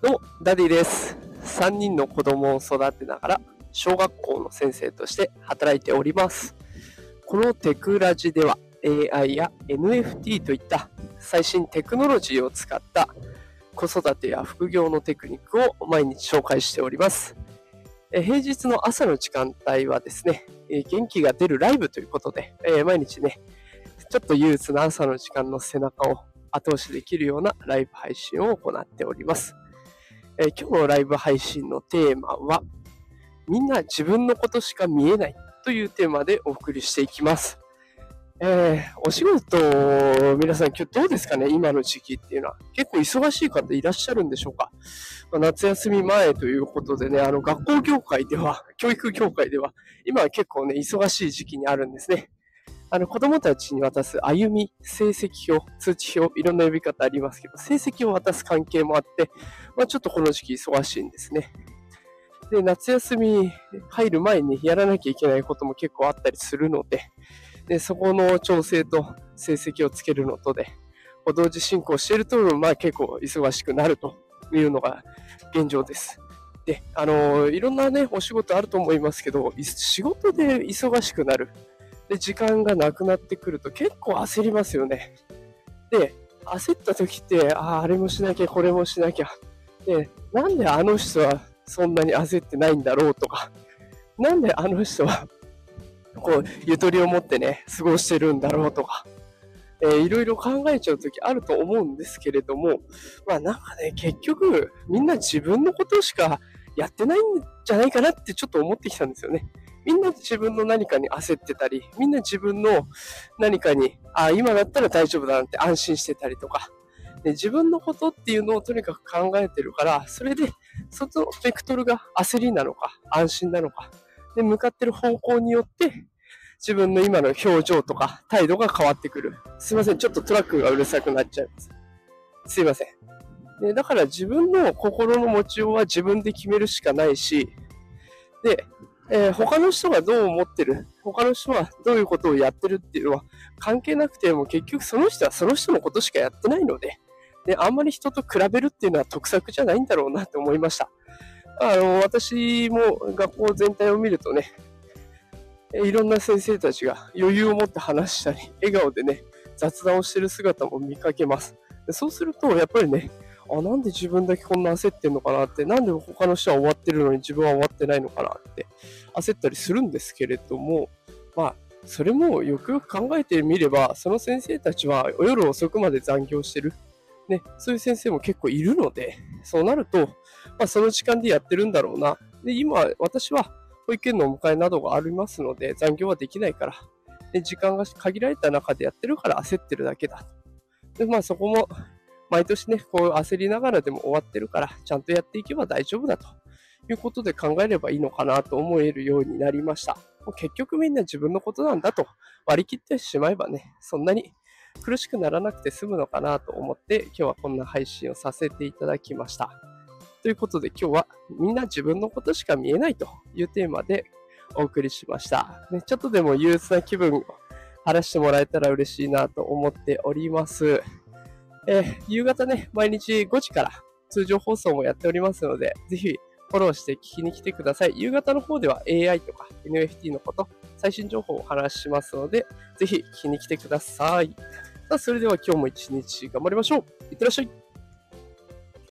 どうも、ダディです。3人の子供を育てながら、小学校の先生として働いております。このテクラジでは、AI や NFT といった最新テクノロジーを使った子育てや副業のテクニックを毎日紹介しております。え平日の朝の時間帯はですね、え元気が出るライブということで、え毎日ね、ちょっと憂鬱な朝の時間の背中を後押しできるようなライブ配信を行っております。えー今日のライブ配信のテーマは、みんな自分のことしか見えないというテーマでお送りしていきます。えーお仕事、皆さん今日どうですかね？今の時期っていうのは。結構忙しい方いらっしゃるんでしょうか、まあ夏休み前ということでね、あの学校業界では、教育業界では、今は結構ね、忙しい時期にあるんですね。あの子供たちに渡す歩み、成績表、通知表、いろんな呼び方ありますけど、成績を渡す関係もあって、まあ、ちょっとこの時期忙しいんですね。で、夏休み入る前にやらなきゃいけないことも結構あったりするので、でそこの調整と成績をつけるのとで、同時進行していると、まあ結構忙しくなるというのが現状です。で、あのいろんなね、お仕事あると思いますけど、仕事で忙しくなる。で、時間がなくなってくると結構焦りますよね。で、焦った時って、ああ、あれもしなきゃ、これもしなきゃ。で、なんであの人はそんなに焦ってないんだろうとか、なんであの人は、こう、ゆとりを持ってね、過ごしてるんだろうとか、えーいろいろ考えちゃう時あると思うんですけれども、まあなんかね、結局、みんな自分のことしかやってないんじゃないかなってちょっと思ってきたんですよね。みんな自分の何かに焦ってたり、みんな自分の何かに、あ今だったら大丈夫だなんて安心してたりとか、で自分のことっていうのをとにかく考えてるから、それで、そのベクトルが焦りなのか、安心なのか、で、向かってる方向によって、自分の今の表情とか態度が変わってくる。すいません、ちょっとトラックがうるさくなっちゃいます。すいません。でだから自分の心の持ちようは自分で決めるしかないし、で、えー他の人がどう思ってる、他の人はどういうことをやってるっていうのは関係なくても結局その人はその人のことしかやってないので、であんまり人と比べるっていうのは得策じゃないんだろうなって思いました。あの私も学校全体を見るとね、いろんな先生たちが余裕を持って話したり、笑顔でね、雑談をしてる姿も見かけます。そうすると、やっぱりね、あ、なんで自分だけこんな焦ってんのかなって、なんで他の人は終わってるのに自分は終わってないのかなって焦ったりするんですけれども、まあ、それもよくよく考えてみれば、その先生たちは夜遅くまで残業してる。ね、そういう先生も結構いるので、そうなると、まあ、その時間でやってるんだろうな。で、今、私は保育園のお迎えなどがありますので、残業はできないから、で時間が限られた中でやってるから焦ってるだけだ。で、まあそこも、毎年ね、こう焦りながらでも終わってるから、ちゃんとやっていけば大丈夫だということで考えればいいのかなと思えるようになりました。もう結局みんな自分のことなんだと割り切ってしまえばね、そんなに苦しくならなくて済むのかなと思って、今日はこんな配信をさせていただきました。ということで今日はみんな自分のことしか見えないというテーマでお送りしました。ね、ちょっとでも憂鬱な気分を晴らしてもらえたら嬉しいなと思っております。えー夕方ね、毎日5時から通常放送もやっておりますので、ぜひフォローして聞きに来てください。夕方の方では AI とか NFT のこと、最新情報をお話ししますので、ぜひ聞きに来てください。さあ、それでは今日も一日頑張りましょう。いってらっしゃい。